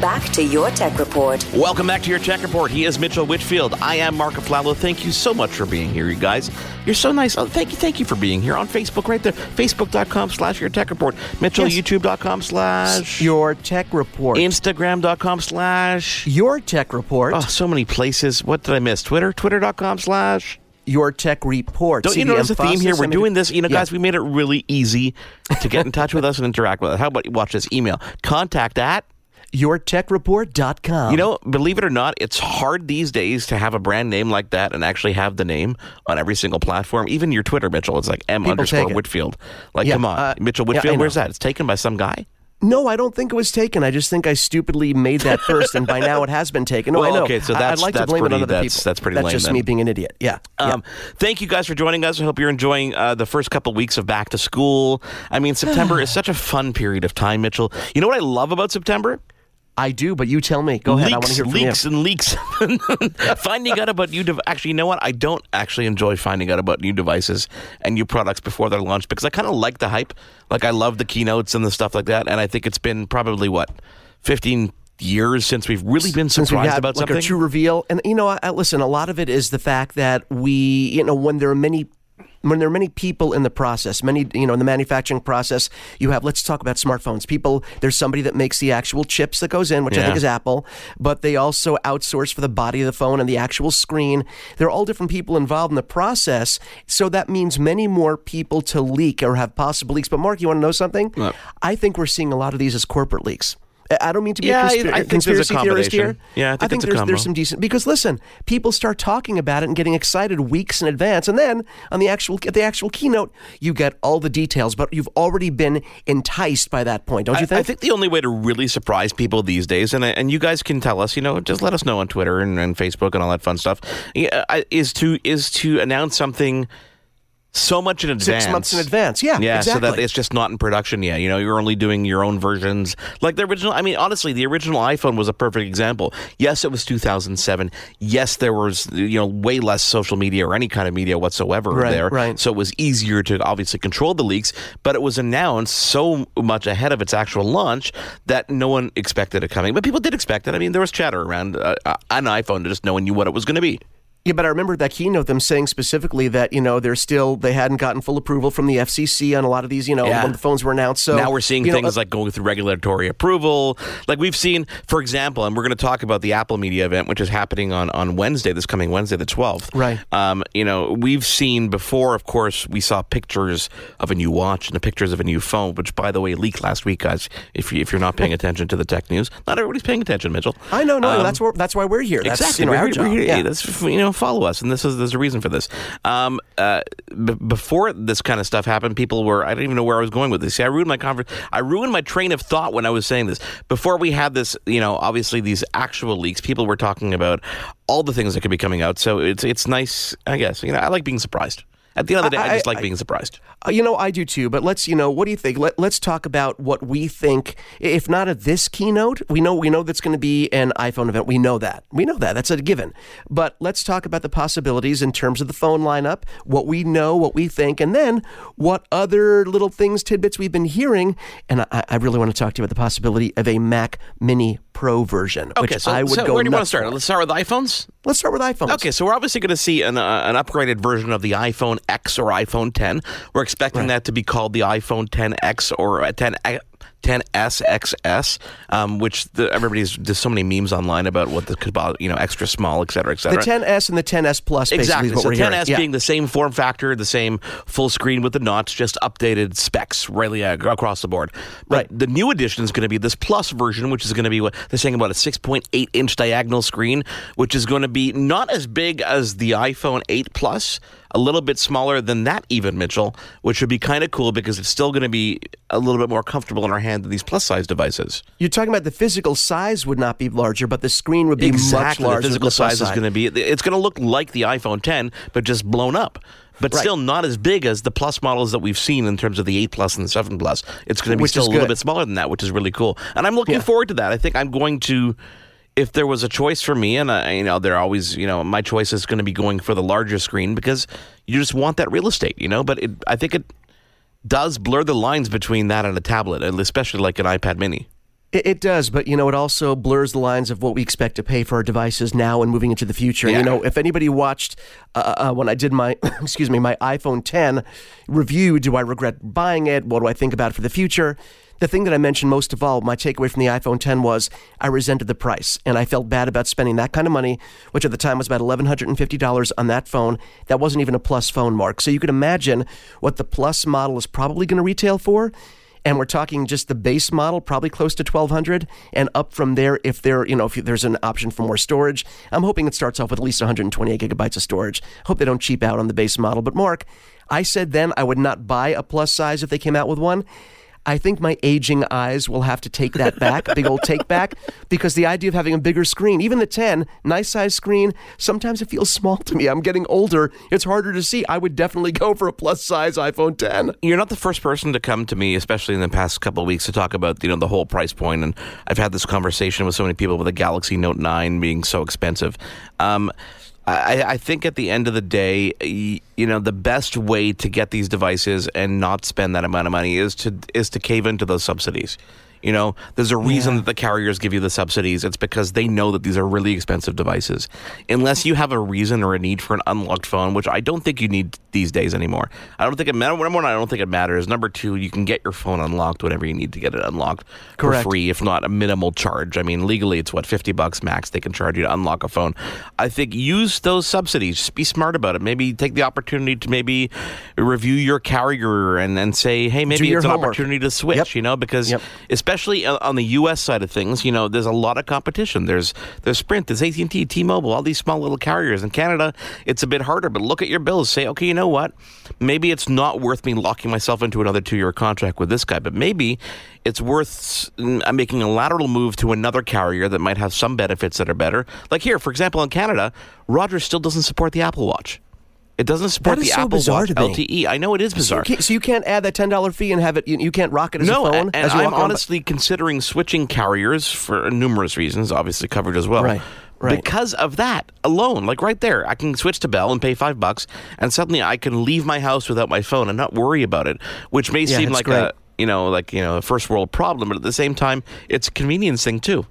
Back to your tech report. Welcome back to your tech report. He is Mitchell Whitfield. I am Marco Flallow. Thank you so much for being here, you guys. You're so nice. Oh, thank you, thank you for being here on Facebook right there. Facebook.com slash your tech report. Mitchell, Yes. YouTube.com slash Your tech report. Instagram.com slash your tech report. Oh, so many places. What did I miss? Twitter? Twitter.com slash Your tech report. Don't you know notice a theme here? We're doing this. You know, yeah. guys, we made it really easy to get in touch with us and interact with us. How about you watch this email? Contact at yourtechreport.com. You know, believe it or not, it's hard these days to have a brand name like that and actually have the name on every single platform. Even your Twitter, Mitchell, it's like M People underscore it. Whitfield. Like, Yeah, come on, uh, Mitchell Whitfield. know. where's that? It's taken by some guy. No, I don't think it was taken. I just think I stupidly made that first, and by now it has been taken. No, Well, I know. okay, so that's- I'd like to that's blame it pretty- on other that's- people. that's pretty That's lame just then. me being an idiot. Yeah. yeah. Um, thank you guys for joining us. I hope you're enjoying uh, the first couple weeks of back to school. I mean, September is such a fun period of time, Mitchell. You know what I love about September? I do, but you tell me. Go ahead. I want to hear from leaks you. and leaks. finding out about new dev- actually, you know what? I don't actually enjoy finding out about new devices and new products before they're launched because I kind of like the hype. Like I love the keynotes and the stuff like that. And I think it's been probably what fifteen years since we've really been Since we surprised had about like something. our true reveal, and you know, I, I- listen. A lot of it is the fact that we, you know, when there are many. When there are many people in the process, many, you know, in the manufacturing process, you have, let's talk about smartphones. People, there's somebody that makes the actual chips that goes in, which I think is Apple, but they also outsource for the body of the phone and the actual screen. There are all different people involved in the process. So that means many more people to leak or have possible leaks. But Mark, you want to know something? I think we're seeing a lot of these as corporate leaks. I- I don't mean to be Yeah, I- a I conspira- think there's a conspiracy theorist here. Yeah, I think it's a there's, there's some decent because listen, people start talking about it and getting excited weeks in advance, and then on the actual at the actual keynote, you get all the details, but you've already been enticed by that point, don't you I, think? I think the only way to really surprise people these days, and and you guys can tell us, you know, just let us know on Twitter and, and Facebook and all that fun stuff, yeah, is to is to announce something so much in advance, Six months in advance, yeah, yeah, so that it's just not in production yet. You know, you're only doing your own versions, like the original. I mean, honestly, the original iPhone was a perfect example. Yes, it was 2007. Yes, there was you know way less social media or any kind of media whatsoever Right, there, right. so it was easier to obviously control the leaks, but it was announced so much ahead of its actual launch that no one expected it coming. But people did expect it. I mean, there was chatter around uh, uh, an iPhone just no one knew what it was going to be. Yeah, but I remember that keynote them saying specifically that you know they're still they hadn't gotten full approval from the FCC on a lot of these you know Yeah. when the phones were announced. So now we're seeing you know, things uh, like going through regulatory approval. Like we've seen, for example, and we're going to talk about the Apple Media event, which is happening on, on Wednesday, this coming Wednesday, the 12th. Right. Um, you know, we've seen before, of course, we saw pictures of a new watch and the pictures of a new phone, which, by the way, leaked last week, guys. If, you, if you're not paying attention to the tech news, not everybody's paying attention, Mitchell. I know, no, Um, that's where that's why we're here. That's exactly. you know, we're our job. we're here- Yeah. that's, you know, follow us, and this is there's a reason for this. Um, uh, b- before this kind of stuff happened, people were I don't even know where I was going with this. See, I ruined my conver- I ruined my train of thought when I was saying this. Before we had this, you know, obviously these actual leaks, people were talking about all the things that could be coming out. So it's it's nice, I guess. You know, I like being surprised. At the end of the day, I, I- just like I- being surprised. Uh, you know, I do too. But let's, you know, what do you think? Let, let's talk about what we think. If not at this keynote, we know we know that's going to be an iPhone event. We know that. We know that. That's a given. But let's talk about the possibilities in terms of the phone lineup, what we know, what we think, and then what other little things, tidbits we've been hearing. And I, I really want to talk to you about the possibility of a Mac Mini Pro version, Okay, which so, I would so go. where do you want to start? for. Let's start with iPhones. Let's start with iPhones. Okay, so we're obviously going to see an, uh, an upgraded version of the iPhone X or iPhone 10. We're expecting that to be called the iPhone 10X or uh, 10 10s XS, um, which the, everybody's there's so many memes online about what the could you know, extra small, et cetera, et The cetera. 10s and the 10s Plus, basically, Exactly. So we're 10s hearing. Yeah. being the same form factor, the same full screen with the notch, just updated specs really uh, across the board. But Right. the new edition is going to be this plus version, which is going to be what they're saying about a 6.8 inch diagonal screen, which is going to be not as big as the iPhone 8 Plus. A little bit smaller than that, even Mitchell, which would be kind of cool because it's still going to be a little bit more comfortable in our hand than these plus size devices. You're talking about the physical size would not be larger, but the screen would be exactly. much larger. The physical the size is going to be. It's going to look like the iPhone 10, but just blown up. But Right. still not as big as the plus models that we've seen in terms of the 8 Plus and the 7 Plus. It's going to be Which still a little bit smaller than that, which is really cool. And I'm looking Yeah. forward to that. I think I'm going to, if there was a choice for me, and I, you know, they're always, you know, my choice is going to be going for the larger screen because you just want that real estate, you know. But it, I think it does blur the lines between that and a tablet, and especially like an iPad Mini. It, it does, but you know, it also blurs the lines of what we expect to pay for our devices now and moving into the future. Yeah. you know, if anybody watched uh, uh, when I did my, excuse me, my iPhone 10 review, do I regret buying it? What do I think about it for the future? The thing that I mentioned most of all, my takeaway from the iPhone 10 was I resented the price, and I felt bad about spending that kind of money, which at the time was about $1,150 on that phone. That wasn't even a plus phone, Mark. So you could imagine what the plus model is probably going to retail for and we're talking just the base model probably close to 1200 and up from there if there you know if there's an option for more storage i'm hoping it starts off with at least 128 gigabytes of storage hope they don't cheap out on the base model but mark i said then i would not buy a plus size if they came out with one I think my aging eyes will have to take that back, big old take back, because the idea of having a bigger screen, even the 10, nice size screen, sometimes it feels small to me. I'm getting older. It's harder to see. I would definitely go for a plus size iPhone 10. you're not the first person to come to me, especially in the past couple weeks, to talk about you know the whole price point. And I've had this conversation with so many people with the Galaxy Note Nine being so expensive. Um, I, I think at the end of the day, you know, the best way to get these devices and not spend that amount of money is to is to cave into those subsidies. You know, there's a reason that the carriers give you the subsidies. It's because they know that these are really expensive devices. Unless you have a reason or a need for an unlocked phone, which I don't think you need these days anymore. I don't think it matters. Number one, I don't think it matters. Number two, you can get your phone unlocked whenever you need to get it unlocked Correct. for free, if not a minimal charge. I mean, legally, it's what fifty bucks max they can charge you to unlock a phone. I think use those subsidies. Just be smart about it. Maybe take the opportunity to maybe review your carrier and, and say, hey, maybe it's an homework. opportunity to switch. Yep. You know, because Yep. especially uh, on the U.S. side of things, you know, there's a lot of competition. There's there's Sprint, there's AT and T, T-Mobile, all these small little carriers. In Canada, it's a bit harder. But look at your bills. Say, okay, you know what? Maybe it's not worth me locking myself into another two-year contract with this guy. But maybe it's worth mm, making a lateral move to another carrier that might have some benefits that are better. Like here, for example, in Canada, Rogers still doesn't support the Apple Watch. It doesn't support the so Apple Watch to. LTE. I know it is bizarre. Okay, so you can't add that ten dollar fee and have it. You, you can't rock it as no, a phone. No, and as I'm honestly considering switching carriers for numerous reasons, obviously covered as well. Right, right. Because of that alone, like right there, I can switch to Bell and pay five bucks, and suddenly I can leave my house without my phone and not worry about it, which may Yeah, seem like great. a you know like you know a first world problem, but at the same time, it's a convenience thing too.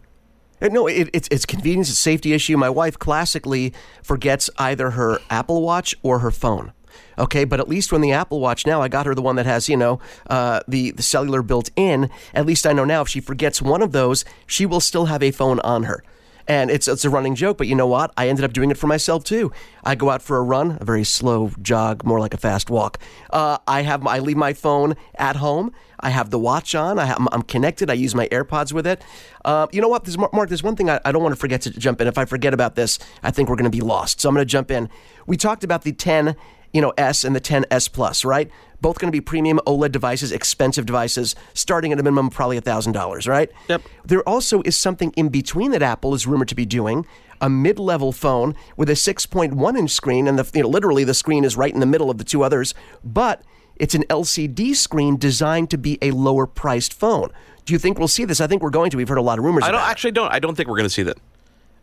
Uh, No, it, it's it's convenience, it's safety issue. My wife classically forgets either her Apple Watch or her phone. Okay, but at least when the Apple Watch now, I got her the one that has you know uh, the the cellular built in. At least I know now if she forgets one of those, she will still have a phone on her. And it's it's a running joke, but you know what? I ended up doing it for myself too. I go out for a run, a very slow jog, more like a fast walk. Uh, I have I leave my phone at home. I have the watch on. I I'm connected. I use my AirPods with it. Uh, you know what? There's, Mark, there's one thing I, I don't want to forget to jump in. If I forget about this, I think we're going to be lost. So I'm going to jump in. We talked about the 10, you know, S and the 10S Plus, right? Both going to be premium OLED devices, expensive devices, starting at a minimum probably $1,000, right? Yep. There also is something in between that Apple is rumored to be doing. A mid-level phone with a 6.1 inch screen, and the, you know, literally the screen is right in the middle of the two others. But it's an LCD screen designed to be a lower-priced phone. Do you think we'll see this? I think we're going to. We've heard a lot of rumors. I don't actually don't. I don't think we're going to see that.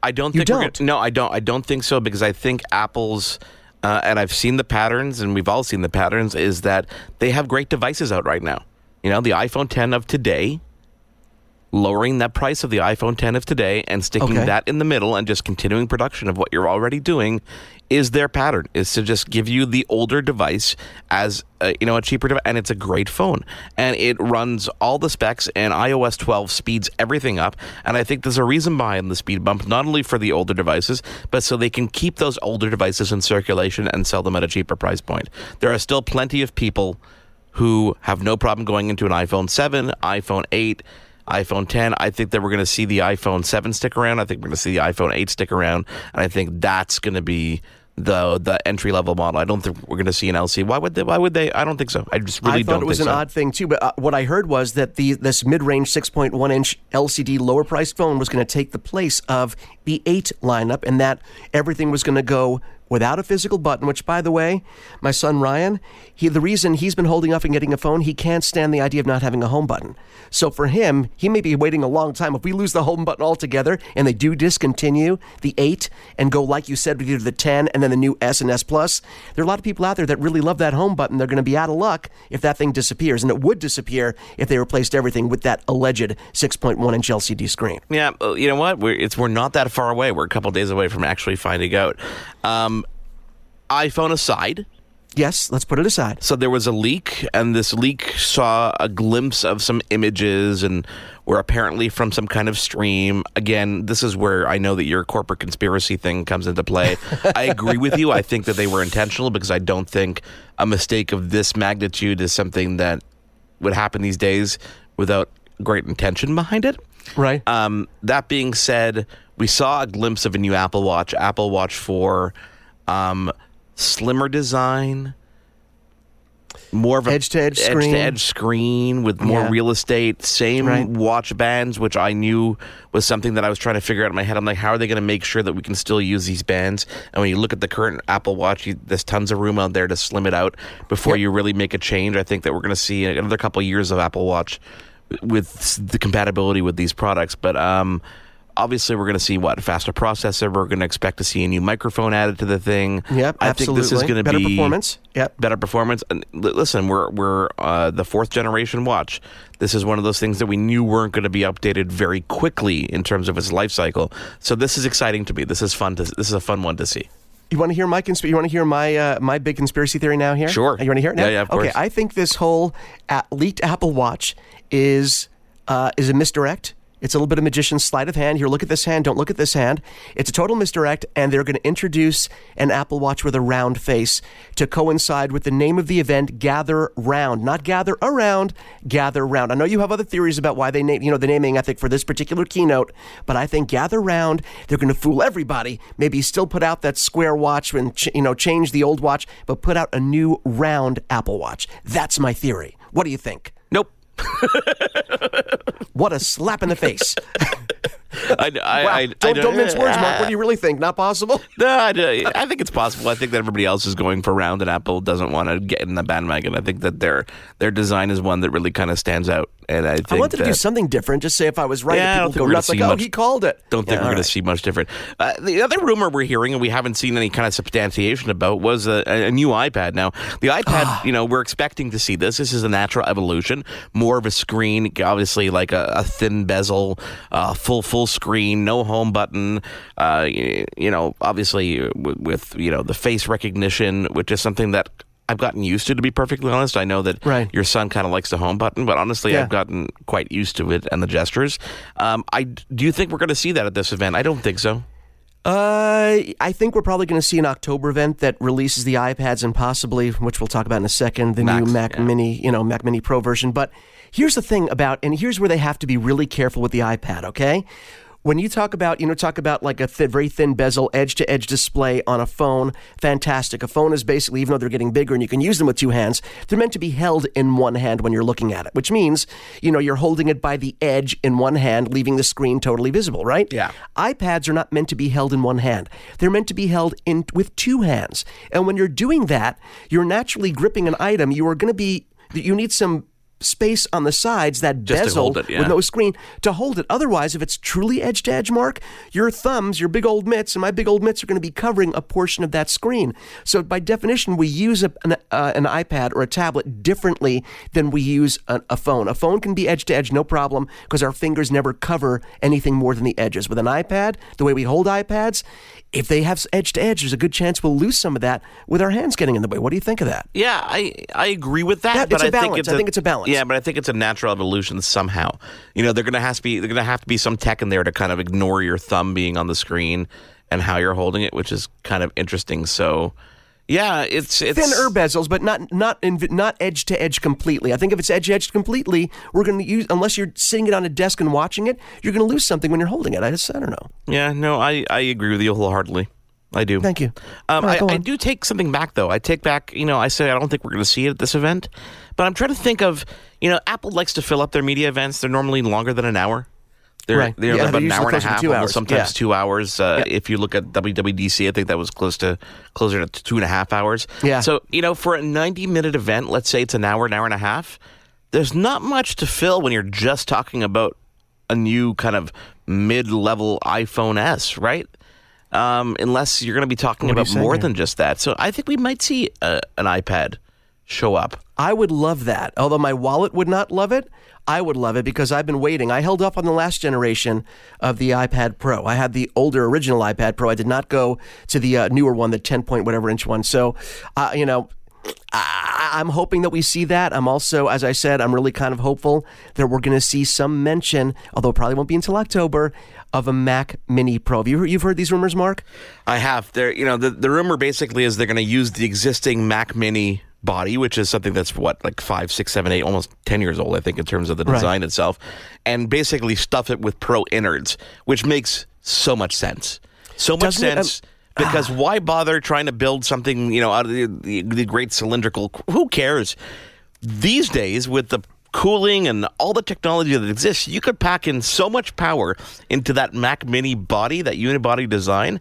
I don't You think we're don't? gonna, no, I don't. I don't think so because I think Apple's uh, and I've seen the patterns and we've all seen the patterns is that they have great devices out right now. You know, the iPhone 10 of today lowering that price of the iPhone 10 of today and sticking Okay. that in the middle and just continuing production of what you're already doing is their pattern is to just give you the older device as a, you know a cheaper device. And it's a great phone. And it runs all the specs and iOS 12 speeds everything up. And I think there's a reason behind the speed bump not only for the older devices but so they can keep those older devices in circulation and sell them at a cheaper price point. There are still plenty of people who have no problem going into an iPhone 7 iPhone 8 iPhone 10. I think that we're going to see the iPhone 7 stick around. I think we're going to see the iPhone 8 stick around. And I think that's going to be the the entry level model. I don't think we're going to see an LCD. Why would they? Why would they? I don't think so. I just really I thought don't it was an so. odd thing too, but uh, what I heard was that the this mid-range 6.1 inch LCD lower priced phone was going to take the place of the 8 lineup and that everything was going to go without a physical button, which by the way, my son Ryan, he the reason he's been holding off and getting a phone, he can't stand the idea of not having a home button. So for him, he may be waiting a long time. If we lose the home button altogether and they do discontinue the 8 and go like you said with either the 10 and then the new S and S Plus, there are a lot of people out there that really love that home button. They're going to be out of luck if that thing disappears, and it would disappear if they replaced everything with that alleged 6.1 inch LCD screen. Yeah, you know what? We're it's we're not that far away. We're a couple days away from actually finding out. Um, iPhone aside, Yes, let's put it aside. so there was a leak, and this leak saw a glimpse of some images, and were apparently from some kind of stream. Again, this is where I know that your corporate conspiracy thing comes into play. I agree with you. I think that they were intentional because I don't think a mistake of this magnitude is something that would happen these days without great intention behind it. Right. Um, that being said, we saw a glimpse of a new Apple Watch, Apple Watch 4, um, slimmer design, more of a Edge-to-edge screen. edge screen with more Yeah. real estate. Same Right. watch bands, which I knew was something that I was trying to figure out in my head. I'm like, how are they going to make sure that we can still use these bands? And when you look at the current Apple Watch, you, there's tons of room out there to slim it out before you really make a change. I think that we're going to see another couple years of Apple Watch with the compatibility with these products. But um, obviously, we're going to see what faster processor. We're going to expect to see a new microphone added to the thing. Yep, I absolutely. think this is going to Better be performance. Yep. better performance. And listen, we're we're uh, the fourth generation watch. This is one of those things that we knew weren't going to be updated very quickly in terms of its life cycle. So this is exciting to me. This is fun. To, this is a fun one to see. You want to hear my consp- You want to hear my uh, my big conspiracy theory now? Here, Sure. You want to hear it now? Yeah, yeah, of okay. I think this whole leaked Apple Watch is uh, is a misdirect. It's a little bit of magician's sleight of hand. Here, look at this hand. Don't look at this hand. It's a total misdirect, and they're going to introduce an Apple Watch with a round face to coincide with the name of the event, Gather Round. Not gather around, gather round. I know you have other theories about why they name, you know, the naming ethic for this particular keynote, but I think Gather Round, they're going to fool everybody. Maybe still put out that square watch and, ch- you know, change the old watch, but put out a new round Apple Watch. That's my theory. What do you think? What a slap in the face. I, I, Wow. I, don't, I don't mince words, Mark. What do you really think? Not possible? No, I, I think it's possible. I think that everybody else is going for round, and Apple doesn't want to get in the bandwagon. I think that their their design is one that really kind of stands out, and I think I wanted to do something different. Just say if I was right, Yeah, I and don't people go nuts like, see oh, he called it. Don't think Yeah, we're all going to see much different. Uh, the other rumor we're hearing, and we haven't seen any kind of substantiation about, was a, a new iPad. Now, the iPad, Ah. you know, we're expecting to see this. This is a natural evolution. More of a screen, obviously, like a, a thin bezel, uh, full full screen, no home button. Uh, you, you know, obviously with, with you know the face recognition, which is something that. I've gotten used to, to be perfectly honest. I know that Right. your son kind of likes the home button, but honestly, Yeah. I've gotten quite used to it and the gestures. Um, I do you think we're going to see that at this event? I don't think so. Uh, I think we're probably going to see an October event that releases the iPads and possibly, which we'll talk about in a second, the Max, new Mac yeah. Mini, you know, Mac Mini Pro version. But here's the thing about, and here's where they have to be really careful with the iPad. Okay, when you talk about, you know, talk about like a thi- very thin bezel, edge to edge display on a phone, fantastic. A phone is basically, even though they're getting bigger and you can use them with two hands, they're meant to be held in one hand when you're looking at it, which means, you know, you're holding it by the edge in one hand, leaving the screen totally visible, right? Yeah. iPads are not meant to be held in one hand. They're meant to be held in with two hands. And when you're doing that, you're naturally gripping an item. You are going to be you need some space on the sides that Just bezel it, yeah. with no screen to hold it. Otherwise, if it's truly edge to edge, Mark, your thumbs, your big old mitts, and my big old mitts are going to be covering a portion of that screen. So by definition, we use a, an, uh, an iPad or a tablet differently than we use a, a phone. A phone can be edge to edge, no problem, because our fingers never cover anything more than the edges. With an iPad, the way we hold iPads, if they have edge to edge, there's a good chance we'll lose some of that with our hands getting in the way. What do you think of that? Yeah, I I agree with that. That- but it's a I think balance. it's I think it's a balance. Yeah, but I think it's a natural evolution somehow. You know, they're gonna have to be they're gonna have to be some tech in there to kind of ignore your thumb being on the screen and how you're holding it, which is kind of interesting. So, yeah, it's it's thinner bezels, but not not not edge to edge completely. I think if it's edge edged completely, we're going to use unless you're sitting it on a desk and watching it, you're going to lose something when you're holding it. I just I don't know. Yeah, no, I I agree with you wholeheartedly. I do. Thank you. Um, right, I, I do take something back, though. I take back, you know, I say I don't think we're going to see it at this event, but I'm trying to think of, you know, Apple likes to fill up their media events. They're normally longer than an hour. They're, Right. they're Yeah, about they're an hour and a half, two almost hours. sometimes Yeah. two hours. Uh, Yeah. If you look at WWDC, I think that was close to closer to two and a half hours. Yeah. So you know, for a 90 minute event, let's say it's an hour, an hour and a half. There's not much to fill when you're just talking about a new kind of mid level iPhone S, right? Um, unless you're going to be talking What about more here? than just that. So I think we might see uh, an iPad show up. I would love that. Although my wallet would not love it, I would love it because I've been waiting. I held up on the last generation of the iPad Pro. I had the older original iPad Pro. I did not go to the uh, newer one, the 10 point whatever inch one. So, uh, you know, I, I'm hoping that we see that. I'm also, as I said, I'm really kind of hopeful that we're going to see some mention, although it probably won't be until October, of a Mac Mini Pro. Have you heard, you've heard these rumors, Mark? I have. There, you know, the, the rumor basically is they're going to use the existing Mac Mini body, which is something that's what like five, six, seven, eight, almost ten years old, I think, in terms of the Right. design itself, and basically stuff it with Pro innards, which makes so much sense. So much Doesn't it? Um, sense. because why bother trying to build something, you know, out of the, the, the great cylindrical? Who cares? These days, with the cooling and all the technology that exists, you could pack in so much power into that Mac Mini body, that unibody design.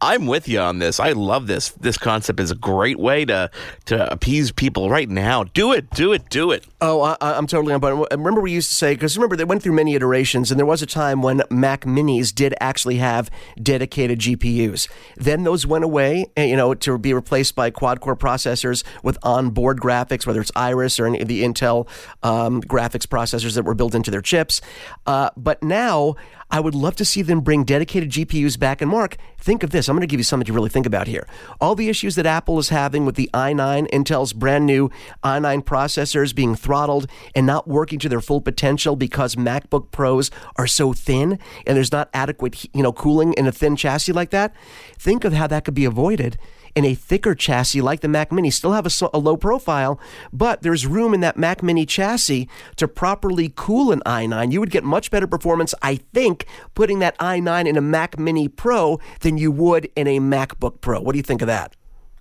I'm with you on this. I love this. This concept is a great way to to appease people right now. Do it, do it, do it. Oh, I, I'm totally on board. Remember, we used to say because remember they went through many iterations, and there was a time when Mac Minis did actually have dedicated GPUs. Then those went away, eh, you know, to be replaced by quad-core processors with onboard graphics, whether it's Iris or any of the Intel um, graphics processors that were built into their chips. Uh, but now. I would love to see them bring dedicated GPUs back. And Mark, think of this. I'm going to give you something to really think about here. All the issues that Apple is having with the i9, Intel's brand new i9 processors being throttled and not working to their full potential because MacBook Pros are so thin and there's not adequate, you know, cooling in a thin chassis like that. Think of how that could be avoided in a thicker chassis like the Mac Mini. Still have a, a low profile, but there's room in that Mac Mini chassis to properly cool an i9. You would get much better performance, I think, putting that i9 in a Mac Mini Pro than you would in a MacBook Pro. What do you think of that?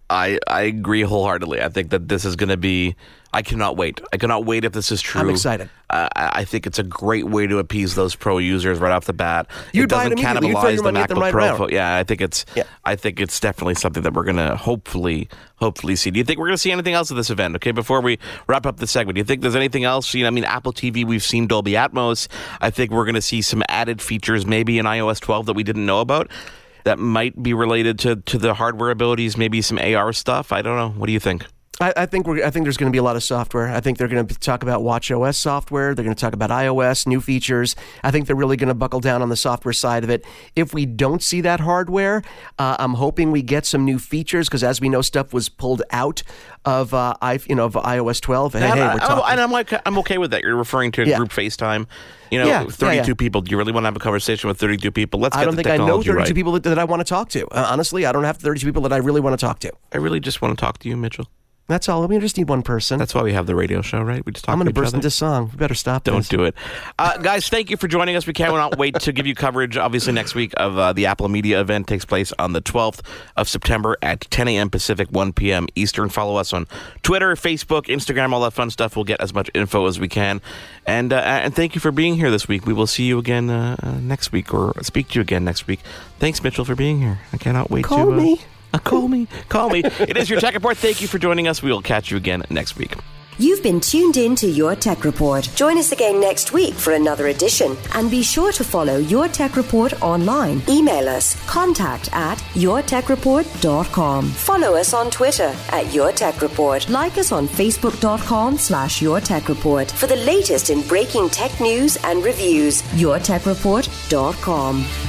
I, I agree wholeheartedly. I think that this is going to be. I cannot wait. I cannot wait if this is true. I'm excited. Uh, I think it's a great way to appease those pro users right off the bat. You'd it doesn't immediately. You'd throw cannibalize the MacBook right Pro. fo- Yeah, I think it's. Yeah. I think it's definitely something that we're going to hopefully hopefully see. Do you think we're going to see anything else at this event? Okay, before we wrap up the segment, do you think there's anything else? You know, I mean, Apple TV, we've seen Dolby Atmos. I think we're going to see some added features, maybe in iOS 12 that we didn't know about. That might be related to, to the hardware abilities, maybe some AR stuff. I don't know. What do you think? I, I think we're. I think there's going to be a lot of software. I think they're going to talk about Watch OS software. They're going to talk about iOS, new features. I think they're really going to buckle down on the software side of it. If we don't see that hardware, uh, I'm hoping we get some new features because, as we know, stuff was pulled out of uh, I, you know, of iOS 12. Hey, And, hey, I- we're talking. and I'm like, I'm okay with that. You're referring to Yeah. group FaceTime. You know, Yeah, yeah, 32 yeah. people. Do you really want to have a conversation with 32 people? Let's get I don't the think I know 32 right. people that, that I want to talk to. Uh, honestly, I don't have 32 people that I really want to talk to. I really just want to talk to you, Mitchell. That's all. We just need one person. That's why we have the radio show, right? We just talk I'm going to burst other. into song. We better stop. Don't this. do it. Uh, guys, thank you for joining us. We cannot wait to give you coverage, obviously, next week of uh, the Apple Media event. takes place on the 12th of September at 10 a.m. Pacific, 1 p.m. Eastern. Follow us on Twitter, Facebook, Instagram, all that fun stuff. We'll get as much info as we can. And, uh, and thank you for being here this week. We will see you again uh, next week or speak to you again next week. Thanks, Mitchell, for being here. I cannot wait Call to. Uh, me. Uh, call me. Call me. it is your tech report. Thank you for joining us. We will catch you again next week. You've been tuned in to Your Tech Report. Join us again next week for another edition. And be sure to follow Your Tech Report online. Email us contact at yourtechreport.com. Follow us on Twitter at Your Tech Report. Like us on facebook.com slash Your Tech Report for the latest in breaking tech news and reviews. yourtechreport.com.